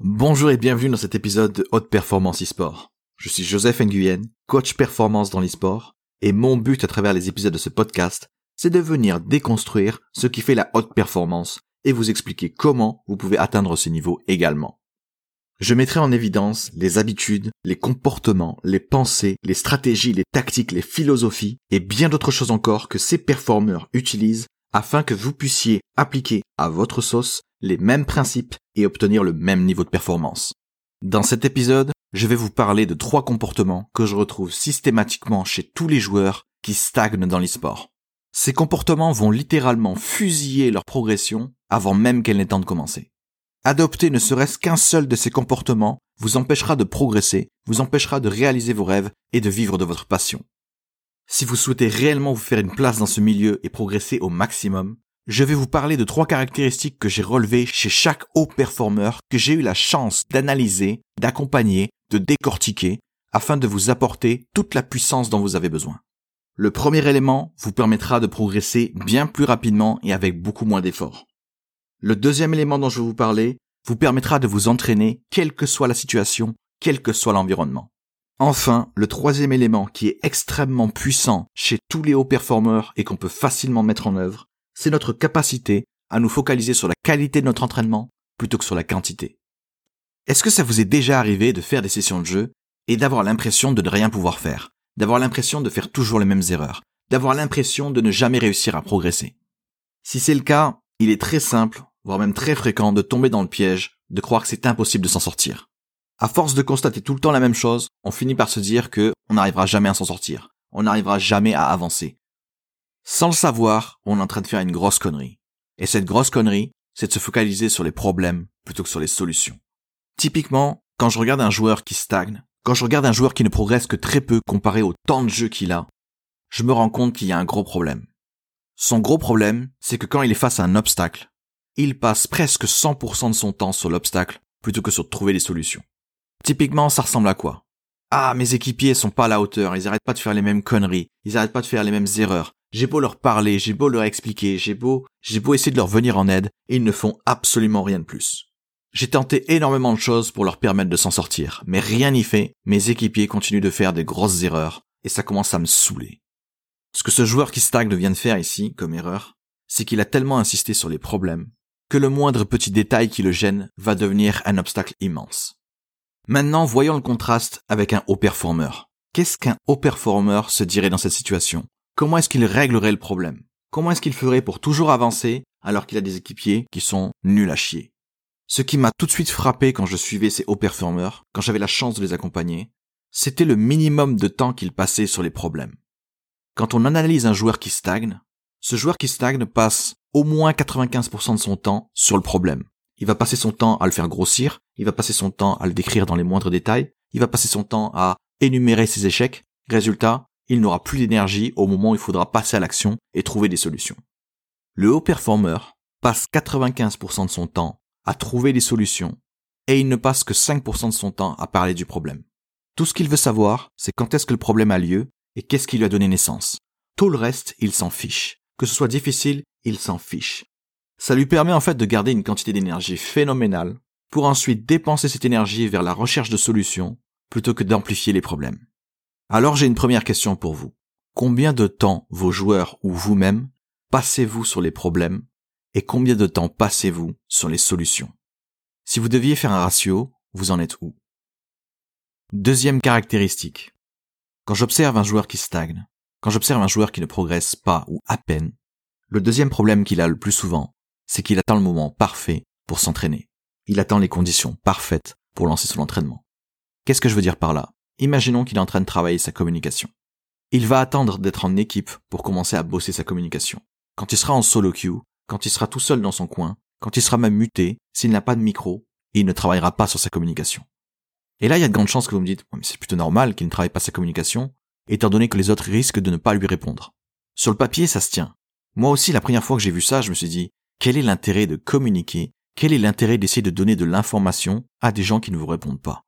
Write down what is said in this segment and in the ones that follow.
Bonjour et bienvenue dans cet épisode de Haute Performance e-sport. Je suis Joseph Nguyen, coach performance dans l'e-sport, et mon but à travers les épisodes de ce podcast, c'est de venir déconstruire ce qui fait la haute performance et vous expliquer comment vous pouvez atteindre ce niveau également. Je mettrai en évidence les habitudes, les comportements, les pensées, les stratégies, les tactiques, les philosophies et bien d'autres choses encore que ces performeurs utilisent afin que vous puissiez appliquer à votre sauce les mêmes principes et obtenir le même niveau de performance. Dans cet épisode, je vais vous parler de trois comportements que je retrouve systématiquement chez tous les joueurs qui stagnent dans l'e-sport. Ces comportements vont littéralement fusiller leur progression avant même qu'elle n'ait temps de commencer. Adopter ne serait-ce qu'un seul de ces comportements vous empêchera de progresser, vous empêchera de réaliser vos rêves et de vivre de votre passion. Si vous souhaitez réellement vous faire une place dans ce milieu et progresser au maximum, je vais vous parler de trois caractéristiques que j'ai relevées chez chaque haut performeur que j'ai eu la chance d'analyser, d'accompagner, de décortiquer, afin de vous apporter toute la puissance dont vous avez besoin. Le premier élément vous permettra de progresser bien plus rapidement et avec beaucoup moins d'efforts. Le deuxième élément dont je vais vous parler vous permettra de vous entraîner quelle que soit la situation, quel que soit l'environnement. Enfin, le troisième élément qui est extrêmement puissant chez tous les hauts performeurs et qu'on peut facilement mettre en œuvre, c'est notre capacité à nous focaliser sur la qualité de notre entraînement plutôt que sur la quantité. Est-ce que ça vous est déjà arrivé de faire des sessions de jeu et d'avoir l'impression de ne rien pouvoir faire, d'avoir l'impression de faire toujours les mêmes erreurs, d'avoir l'impression de ne jamais réussir à progresser? Si c'est le cas, il est très simple, voire même très fréquent de tomber dans le piège de croire que c'est impossible de s'en sortir. À force de constater tout le temps la même chose, on finit par se dire que on n'arrivera jamais à s'en sortir, on n'arrivera jamais à avancer, sans le savoir, on est en train de faire une grosse connerie. Et cette grosse connerie, c'est de se focaliser sur les problèmes plutôt que sur les solutions. Typiquement, quand je regarde un joueur qui stagne, quand je regarde un joueur qui ne progresse que très peu comparé au temps de jeu qu'il a, je me rends compte qu'il y a un gros problème. Son gros problème, c'est que quand il est face à un obstacle, il passe presque 100% de son temps sur l'obstacle plutôt que sur trouver des solutions. Typiquement, ça ressemble à quoi? Ah, mes équipiers sont pas à la hauteur, ils arrêtent pas de faire les mêmes conneries, ils arrêtent pas de faire les mêmes erreurs, j'ai beau leur parler, j'ai beau leur expliquer, j'ai beau, j'ai beau essayer de leur venir en aide, et ils ne font absolument rien de plus. J'ai tenté énormément de choses pour leur permettre de s'en sortir, mais rien n'y fait, mes équipiers continuent de faire des grosses erreurs, et ça commence à me saouler. Ce que ce joueur qui stagne vient de faire ici, comme erreur, c'est qu'il a tellement insisté sur les problèmes, que le moindre petit détail qui le gêne va devenir un obstacle immense. Maintenant, voyons le contraste avec un haut performeur. Qu'est-ce qu'un haut performeur se dirait dans cette situation? Comment est-ce qu'il réglerait le problème? Comment est-ce qu'il ferait pour toujours avancer alors qu'il a des équipiers qui sont nuls à chier? Ce qui m'a tout de suite frappé quand je suivais ces hauts performeurs, quand j'avais la chance de les accompagner, c'était le minimum de temps qu'il passait sur les problèmes. Quand on analyse un joueur qui stagne, ce joueur qui stagne passe au moins 95% de son temps sur le problème. Il va passer son temps à le faire grossir, il va passer son temps à le décrire dans les moindres détails, il va passer son temps à énumérer ses échecs. Résultat, il n'aura plus d'énergie au moment où il faudra passer à l'action et trouver des solutions. Le haut performeur passe 95% de son temps à trouver des solutions et il ne passe que 5% de son temps à parler du problème. Tout ce qu'il veut savoir, c'est quand est-ce que le problème a lieu et qu'est-ce qui lui a donné naissance. Tout le reste, il s'en fiche. Que ce soit difficile, il s'en fiche. Ça lui permet en fait de garder une quantité d'énergie phénoménale pour ensuite dépenser cette énergie vers la recherche de solutions plutôt que d'amplifier les problèmes. Alors j'ai une première question pour vous. Combien de temps vos joueurs ou vous-même passez-vous sur les problèmes et combien de temps passez-vous sur les solutions? Si vous deviez faire un ratio, vous en êtes où? Deuxième caractéristique. Quand j'observe un joueur qui stagne, quand j'observe un joueur qui ne progresse pas ou à peine, le deuxième problème qu'il a le plus souvent, c'est qu'il attend le moment parfait pour s'entraîner. Il attend les conditions parfaites pour lancer son entraînement. Qu'est-ce que je veux dire par là? Imaginons qu'il est en train de travailler sa communication. Il va attendre d'être en équipe pour commencer à bosser sa communication. Quand il sera en solo queue, quand il sera tout seul dans son coin, quand il sera même muté, s'il n'a pas de micro, il ne travaillera pas sur sa communication. Et là, il y a de grandes chances que vous me dites, c'est plutôt normal qu'il ne travaille pas sa communication, étant donné que les autres risquent de ne pas lui répondre. Sur le papier, ça se tient. Moi aussi, la première fois que j'ai vu ça, je me suis dit, quel est l'intérêt de communiquer? Quel est l'intérêt d'essayer de donner de l'information à des gens qui ne vous répondent pas?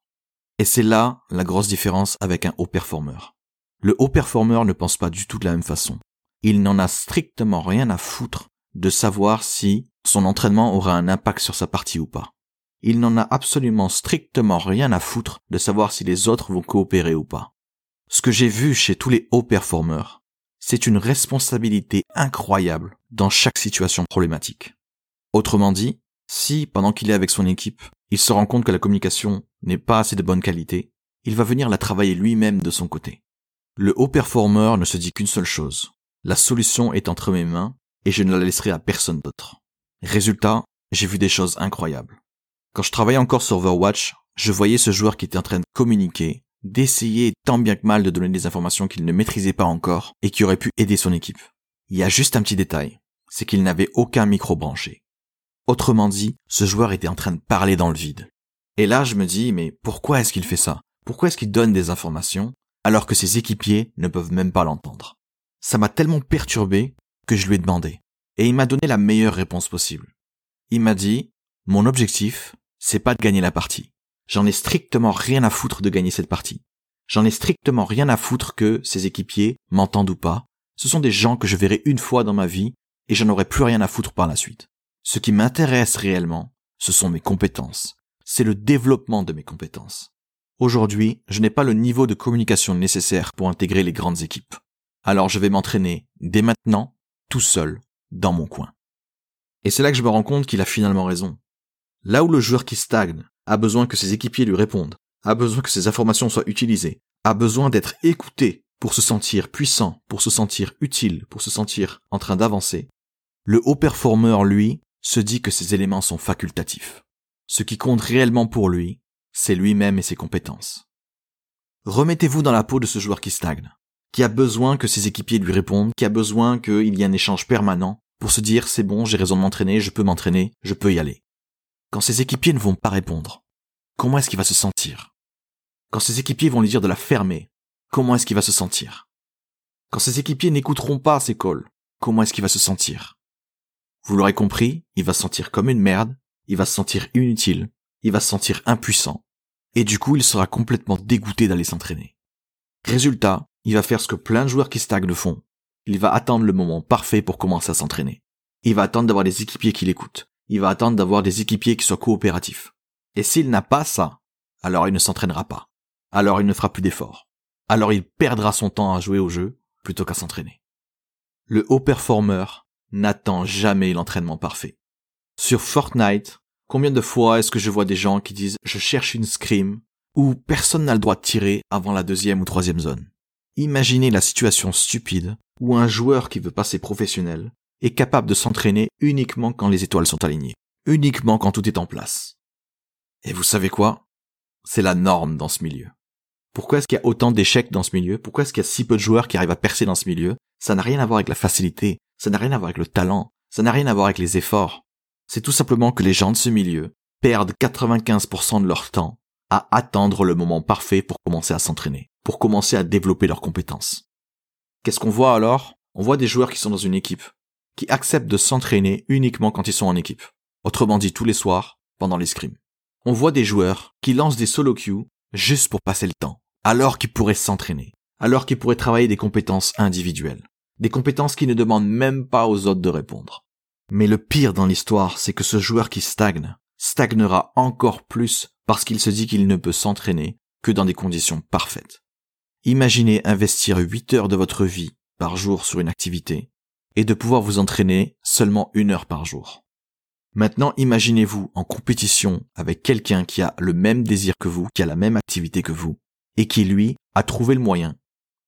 Et c'est là la grosse différence avec un haut performeur. Le haut performeur ne pense pas du tout de la même façon. Il n'en a strictement rien à foutre de savoir si son entraînement aura un impact sur sa partie ou pas. il n'en a absolument strictement rien à foutre de savoir si les autres vont coopérer ou pas. Ce que j'ai vu chez tous les hauts performeurs, c'est une responsabilité incroyable dans chaque situation problématique. Autrement dit, si, pendant qu'il est avec son équipe, il se rend compte que la communication n'est pas assez de bonne qualité, il va venir la travailler lui-même de son côté. Le haut performeur ne se dit qu'une seule chose. La solution est entre mes mains et je ne la laisserai à personne d'autre. Résultat, j'ai vu des choses incroyables. Quand je travaillais encore sur Overwatch, je voyais ce joueur qui était en train de communiquer, d'essayer tant bien que mal de donner des informations qu'il ne maîtrisait pas encore et qui aurait pu aider son équipe. Il y a juste un petit détail, c'est qu'il n'avait aucun micro branché. Autrement dit, ce joueur était en train de parler dans le vide. Et là, je me dis, mais pourquoi est-ce qu'il fait ça? Pourquoi est-ce qu'il donne des informations alors que ses équipiers ne peuvent même pas l'entendre? Ça m'a tellement perturbé que je lui ai demandé. Et il m'a donné la meilleure réponse possible. Il m'a dit, mon objectif, c'est pas de gagner la partie. J'en ai strictement rien à foutre de gagner cette partie. J'en ai strictement rien à foutre que ses équipiers m'entendent ou pas. Ce sont des gens que je verrai une fois dans ma vie et j'en aurai plus rien à foutre par la suite. Ce qui m'intéresse réellement, ce sont mes compétences. C'est le développement de mes compétences. Aujourd'hui, je n'ai pas le niveau de communication nécessaire pour intégrer les grandes équipes. Alors je vais m'entraîner dès maintenant, tout seul, dans mon coin. Et c'est là que je me rends compte qu'il a finalement raison. Là où le joueur qui stagne a besoin que ses équipiers lui répondent, a besoin que ses informations soient utilisées, a besoin d'être écouté pour se sentir puissant, pour se sentir utile, pour se sentir en train d'avancer, le haut performeur, lui, se dit que ces éléments sont facultatifs. Ce qui compte réellement pour lui, c'est lui-même et ses compétences. Remettez-vous dans la peau de ce joueur qui stagne, qui a besoin que ses équipiers lui répondent, qui a besoin qu'il y ait un échange permanent pour se dire c'est bon, j'ai raison de m'entraîner, je peux m'entraîner, je peux y aller. Quand ses équipiers ne vont pas répondre, comment est-ce qu'il va se sentir? Quand ses équipiers vont lui dire de la fermer, comment est-ce qu'il va se sentir? Quand ses équipiers n'écouteront pas ses calls, comment est-ce qu'il va se sentir? Vous l'aurez compris, il va se sentir comme une merde, il va se sentir inutile, il va se sentir impuissant, et du coup il sera complètement dégoûté d'aller s'entraîner. Résultat, il va faire ce que plein de joueurs qui stagnent font. Il va attendre le moment parfait pour commencer à s'entraîner. Il va attendre d'avoir des équipiers qui l'écoutent il va attendre d'avoir des équipiers qui soient coopératifs. Et s'il n'a pas ça, alors il ne s'entraînera pas. Alors il ne fera plus d'efforts. Alors il perdra son temps à jouer au jeu plutôt qu'à s'entraîner. Le haut performeur n'attend jamais l'entraînement parfait. Sur Fortnite, combien de fois est-ce que je vois des gens qui disent je cherche une scrim où personne n'a le droit de tirer avant la deuxième ou troisième zone. Imaginez la situation stupide où un joueur qui veut passer professionnel est capable de s'entraîner uniquement quand les étoiles sont alignées, uniquement quand tout est en place. Et vous savez quoi? C'est la norme dans ce milieu. Pourquoi est-ce qu'il y a autant d'échecs dans ce milieu? Pourquoi est-ce qu'il y a si peu de joueurs qui arrivent à percer dans ce milieu? Ça n'a rien à voir avec la facilité, ça n'a rien à voir avec le talent, ça n'a rien à voir avec les efforts. C'est tout simplement que les gens de ce milieu perdent 95% de leur temps à attendre le moment parfait pour commencer à s'entraîner, pour commencer à développer leurs compétences. Qu'est-ce qu'on voit alors? On voit des joueurs qui sont dans une équipe, qui acceptent de s'entraîner uniquement quand ils sont en équipe. Autrement dit tous les soirs, pendant les scrims. On voit des joueurs qui lancent des solo queues juste pour passer le temps, alors qu'ils pourraient s'entraîner, alors qu'ils pourraient travailler des compétences individuelles, des compétences qui ne demandent même pas aux autres de répondre. Mais le pire dans l'histoire, c'est que ce joueur qui stagne, stagnera encore plus parce qu'il se dit qu'il ne peut s'entraîner que dans des conditions parfaites. Imaginez investir 8 heures de votre vie par jour sur une activité et de pouvoir vous entraîner seulement une heure par jour. Maintenant, imaginez-vous en compétition avec quelqu'un qui a le même désir que vous, qui a la même activité que vous, et qui, lui, a trouvé le moyen,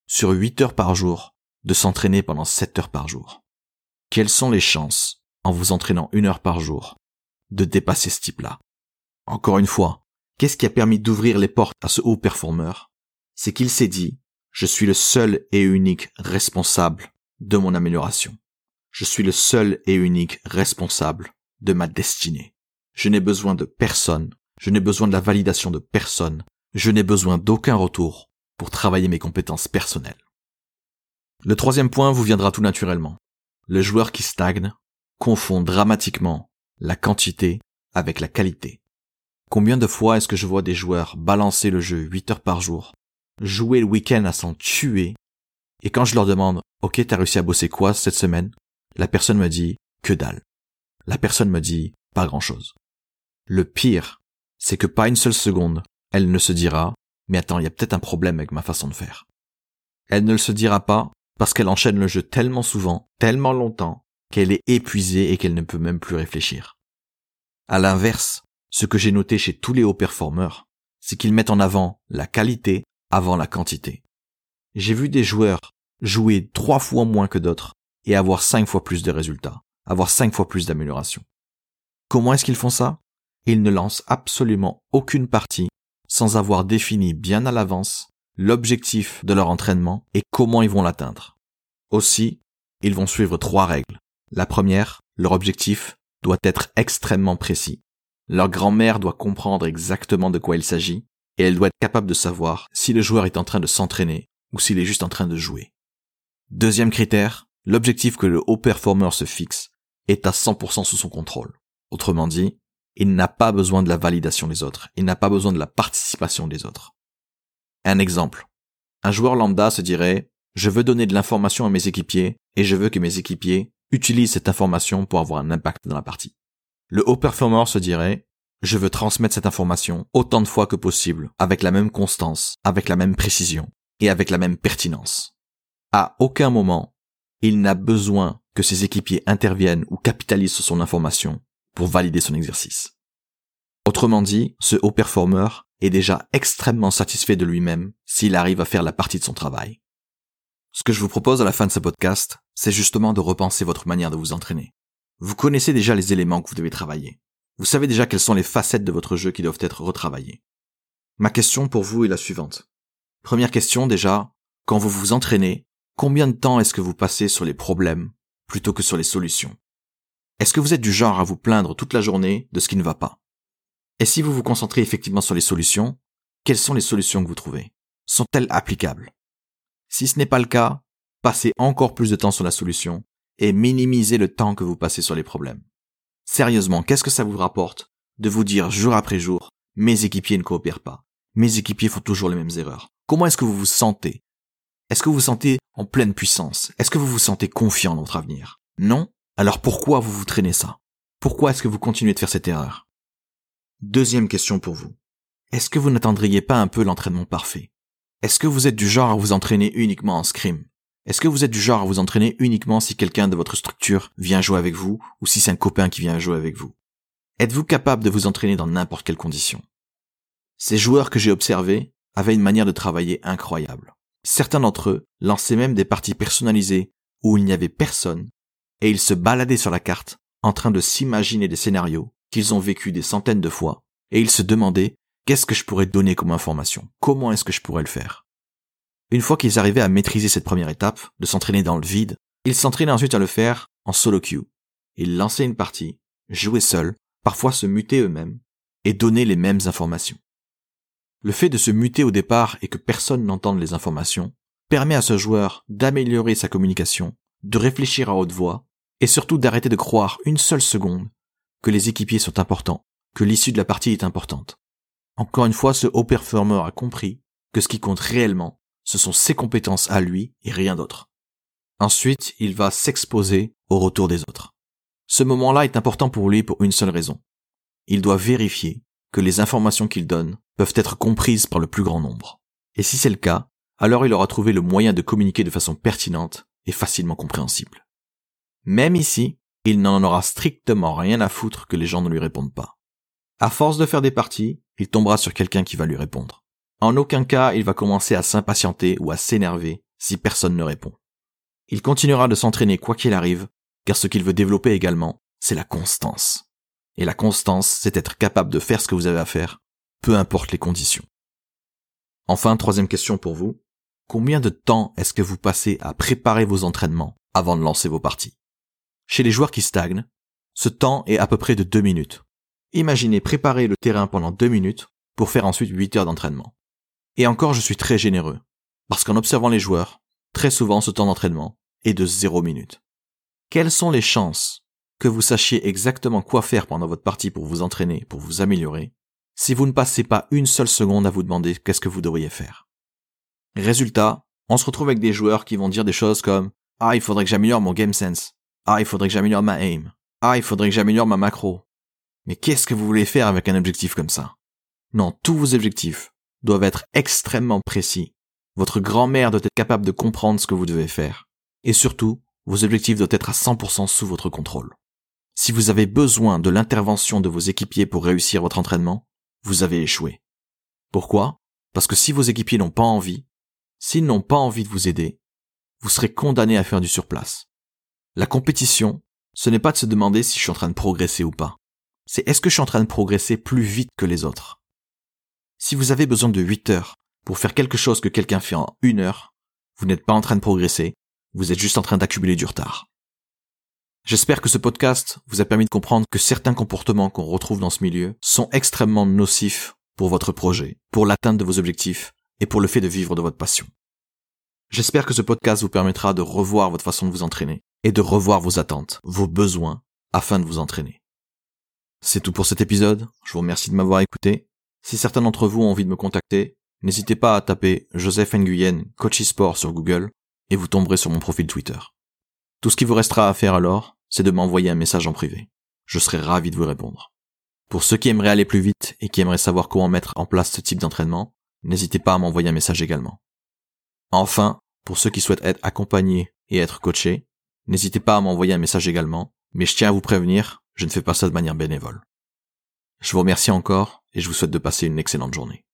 sur 8 heures par jour, de s'entraîner pendant 7 heures par jour. Quelles sont les chances, en vous entraînant une heure par jour, de dépasser ce type-là? Encore une fois, qu'est-ce qui a permis d'ouvrir les portes à ce haut performeur? C'est qu'il s'est dit, je suis le seul et unique responsable de mon amélioration. Je suis le seul et unique responsable de ma destinée. Je n'ai besoin de personne, je n'ai besoin de la validation de personne, je n'ai besoin d'aucun retour pour travailler mes compétences personnelles. Le troisième point vous viendra tout naturellement. Le joueur qui stagne confond dramatiquement la quantité avec la qualité. Combien de fois est-ce que je vois des joueurs balancer le jeu 8 heures par jour, jouer le week-end à s'en tuer et quand je leur demande, OK, t'as réussi à bosser quoi cette semaine? La personne me dit, que dalle. La personne me dit, pas grand chose. Le pire, c'est que pas une seule seconde, elle ne se dira, mais attends, il y a peut-être un problème avec ma façon de faire. Elle ne le se dira pas parce qu'elle enchaîne le jeu tellement souvent, tellement longtemps, qu'elle est épuisée et qu'elle ne peut même plus réfléchir. À l'inverse, ce que j'ai noté chez tous les hauts performeurs, c'est qu'ils mettent en avant la qualité avant la quantité. J'ai vu des joueurs jouer trois fois moins que d'autres et avoir cinq fois plus de résultats, avoir cinq fois plus d'amélioration. Comment est-ce qu'ils font ça? Ils ne lancent absolument aucune partie sans avoir défini bien à l'avance l'objectif de leur entraînement et comment ils vont l'atteindre. Aussi, ils vont suivre trois règles. La première, leur objectif doit être extrêmement précis. Leur grand-mère doit comprendre exactement de quoi il s'agit et elle doit être capable de savoir si le joueur est en train de s'entraîner ou s'il est juste en train de jouer. Deuxième critère, l'objectif que le haut performeur se fixe est à 100% sous son contrôle. Autrement dit, il n'a pas besoin de la validation des autres, il n'a pas besoin de la participation des autres. Un exemple. Un joueur lambda se dirait, je veux donner de l'information à mes équipiers et je veux que mes équipiers utilisent cette information pour avoir un impact dans la partie. Le haut performeur se dirait, je veux transmettre cette information autant de fois que possible, avec la même constance, avec la même précision et avec la même pertinence. À aucun moment, il n'a besoin que ses équipiers interviennent ou capitalisent sur son information pour valider son exercice. Autrement dit, ce haut performeur est déjà extrêmement satisfait de lui-même s'il arrive à faire la partie de son travail. Ce que je vous propose à la fin de ce podcast, c'est justement de repenser votre manière de vous entraîner. Vous connaissez déjà les éléments que vous devez travailler. Vous savez déjà quelles sont les facettes de votre jeu qui doivent être retravaillées. Ma question pour vous est la suivante. Première question déjà, quand vous vous entraînez, combien de temps est-ce que vous passez sur les problèmes plutôt que sur les solutions? Est-ce que vous êtes du genre à vous plaindre toute la journée de ce qui ne va pas? Et si vous vous concentrez effectivement sur les solutions, quelles sont les solutions que vous trouvez? Sont-elles applicables? Si ce n'est pas le cas, passez encore plus de temps sur la solution et minimisez le temps que vous passez sur les problèmes. Sérieusement, qu'est-ce que ça vous rapporte de vous dire jour après jour, mes équipiers ne coopèrent pas, mes équipiers font toujours les mêmes erreurs? Comment est-ce que vous vous sentez Est-ce que vous vous sentez en pleine puissance? Est-ce que vous vous sentez confiant dans votre avenir? Non? Alors pourquoi vous vous traînez ça? Pourquoi est-ce que vous continuez de faire cette erreur? Deuxième question pour vous. Est-ce que vous n'attendriez pas un peu l'entraînement parfait? Est-ce que vous êtes du genre à vous entraîner uniquement en scrim? Est-ce que vous êtes du genre à vous entraîner uniquement si quelqu'un de votre structure vient jouer avec vous ou si c'est un copain qui vient jouer avec vous? Êtes-vous capable de vous entraîner dans n'importe quelle condition? Ces joueurs que j'ai observés avaient une manière de travailler incroyable. Certains d'entre eux lançaient même des parties personnalisées où il n'y avait personne et ils se baladaient sur la carte, en train de s'imaginer des scénarios qu'ils ont vécus des centaines de fois, et ils se demandaient qu'est-ce que je pourrais donner comme information, comment est-ce que je pourrais le faire? Une fois qu'ils arrivaient à maîtriser cette première étape, de s'entraîner dans le vide, ils s'entraînaient ensuite à le faire en solo queue. Ils lançaient une partie, jouaient seuls, parfois se mutaient eux-mêmes, et donnaient les mêmes informations. Le fait de se muter au départ et que personne n'entende les informations permet à ce joueur d'améliorer sa communication, de réfléchir à haute voix et surtout d'arrêter de croire une seule seconde que les équipiers sont importants, que l'issue de la partie est importante. Encore une fois, ce haut performeur a compris que ce qui compte réellement, ce sont ses compétences à lui et rien d'autre. Ensuite, il va s'exposer au retour des autres. Ce moment-là est important pour lui pour une seule raison. Il doit vérifier que les informations qu'il donne peuvent être comprises par le plus grand nombre. Et si c'est le cas, alors il aura trouvé le moyen de communiquer de façon pertinente et facilement compréhensible. Même ici, il n'en aura strictement rien à foutre que les gens ne lui répondent pas. À force de faire des parties, il tombera sur quelqu'un qui va lui répondre. En aucun cas, il va commencer à s'impatienter ou à s'énerver si personne ne répond. Il continuera de s'entraîner quoi qu'il arrive, car ce qu'il veut développer également, c'est la constance. Et la constance, c'est être capable de faire ce que vous avez à faire, peu importe les conditions. Enfin, troisième question pour vous. Combien de temps est-ce que vous passez à préparer vos entraînements avant de lancer vos parties? Chez les joueurs qui stagnent, ce temps est à peu près de deux minutes. Imaginez préparer le terrain pendant deux minutes pour faire ensuite huit heures d'entraînement. Et encore, je suis très généreux. Parce qu'en observant les joueurs, très souvent ce temps d'entraînement est de zéro minute. Quelles sont les chances que vous sachiez exactement quoi faire pendant votre partie pour vous entraîner, pour vous améliorer, si vous ne passez pas une seule seconde à vous demander qu'est-ce que vous devriez faire. Résultat, on se retrouve avec des joueurs qui vont dire des choses comme Ah, il faudrait que j'améliore mon game sense. Ah, il faudrait que j'améliore ma aim. Ah, il faudrait que j'améliore ma macro. Mais qu'est-ce que vous voulez faire avec un objectif comme ça? Non, tous vos objectifs doivent être extrêmement précis. Votre grand-mère doit être capable de comprendre ce que vous devez faire. Et surtout, vos objectifs doivent être à 100% sous votre contrôle. Si vous avez besoin de l'intervention de vos équipiers pour réussir votre entraînement, vous avez échoué. Pourquoi? Parce que si vos équipiers n'ont pas envie, s'ils n'ont pas envie de vous aider, vous serez condamné à faire du surplace. La compétition, ce n'est pas de se demander si je suis en train de progresser ou pas. C'est est-ce que je suis en train de progresser plus vite que les autres? Si vous avez besoin de 8 heures pour faire quelque chose que quelqu'un fait en une heure, vous n'êtes pas en train de progresser, vous êtes juste en train d'accumuler du retard. J'espère que ce podcast vous a permis de comprendre que certains comportements qu'on retrouve dans ce milieu sont extrêmement nocifs pour votre projet, pour l'atteinte de vos objectifs et pour le fait de vivre de votre passion. J'espère que ce podcast vous permettra de revoir votre façon de vous entraîner et de revoir vos attentes, vos besoins afin de vous entraîner. C'est tout pour cet épisode. Je vous remercie de m'avoir écouté. Si certains d'entre vous ont envie de me contacter, n'hésitez pas à taper Joseph Nguyen, coach sur Google et vous tomberez sur mon profil Twitter. Tout ce qui vous restera à faire alors, c'est de m'envoyer un message en privé. Je serai ravi de vous répondre. Pour ceux qui aimeraient aller plus vite et qui aimeraient savoir comment mettre en place ce type d'entraînement, n'hésitez pas à m'envoyer un message également. Enfin, pour ceux qui souhaitent être accompagnés et être coachés, n'hésitez pas à m'envoyer un message également, mais je tiens à vous prévenir, je ne fais pas ça de manière bénévole. Je vous remercie encore et je vous souhaite de passer une excellente journée.